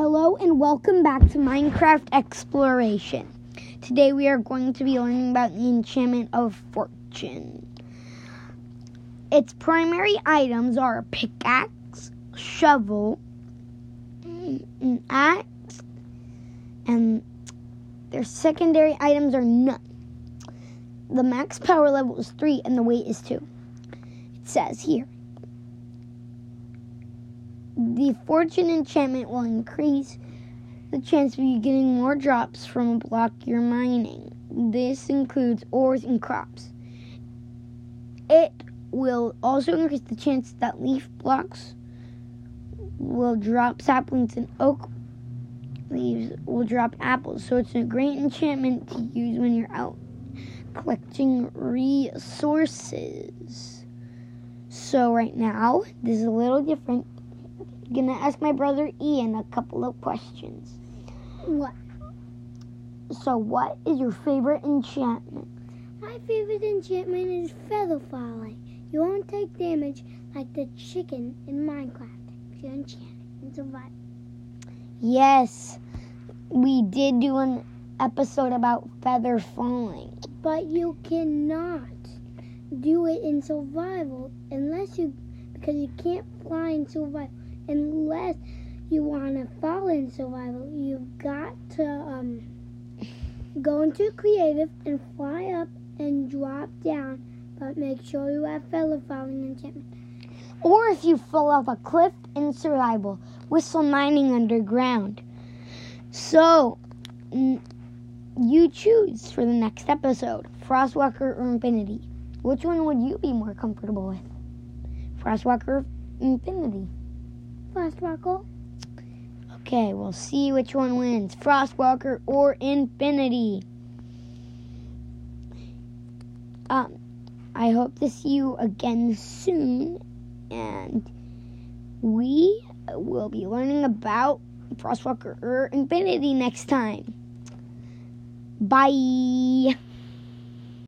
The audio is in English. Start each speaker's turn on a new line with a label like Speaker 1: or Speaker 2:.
Speaker 1: Hello and welcome back to Minecraft Exploration. Today we are going to be learning about the enchantment of fortune. Its primary items are a pickaxe, shovel, an axe, and their secondary items are none. The max power level is 3 and the weight is 2. It says here the fortune enchantment will increase the chance of you getting more drops from a block you're mining. This includes ores and crops. It will also increase the chance that leaf blocks will drop saplings and oak leaves will drop apples. So it's a great enchantment to use when you're out collecting resources. So right now, this is a little different gonna ask my brother Ian a couple of questions.
Speaker 2: What?
Speaker 1: So, what is your favorite enchantment?
Speaker 2: My favorite enchantment is feather falling. You won't take damage like the chicken in Minecraft if you enchant and survive.
Speaker 1: Yes, we did do an episode about feather falling.
Speaker 2: But you cannot do it in survival unless you, because you can't fly in survival unless you want to fall in survival. You've got to um, go into creative and fly up and drop down, but make sure you have feather falling enchantment.
Speaker 1: Or if you fall off a cliff in survival, whistle mining underground. So, you choose for the next episode Frostwalker or Infinity. Which one would you be more comfortable with? Frostwalker or Infinity?
Speaker 2: Frostwalker.
Speaker 1: Okay, we'll see which one wins Frostwalker or Infinity. Um, I hope to see you again soon, and we will be learning about Frostwalker or Infinity next time. Bye.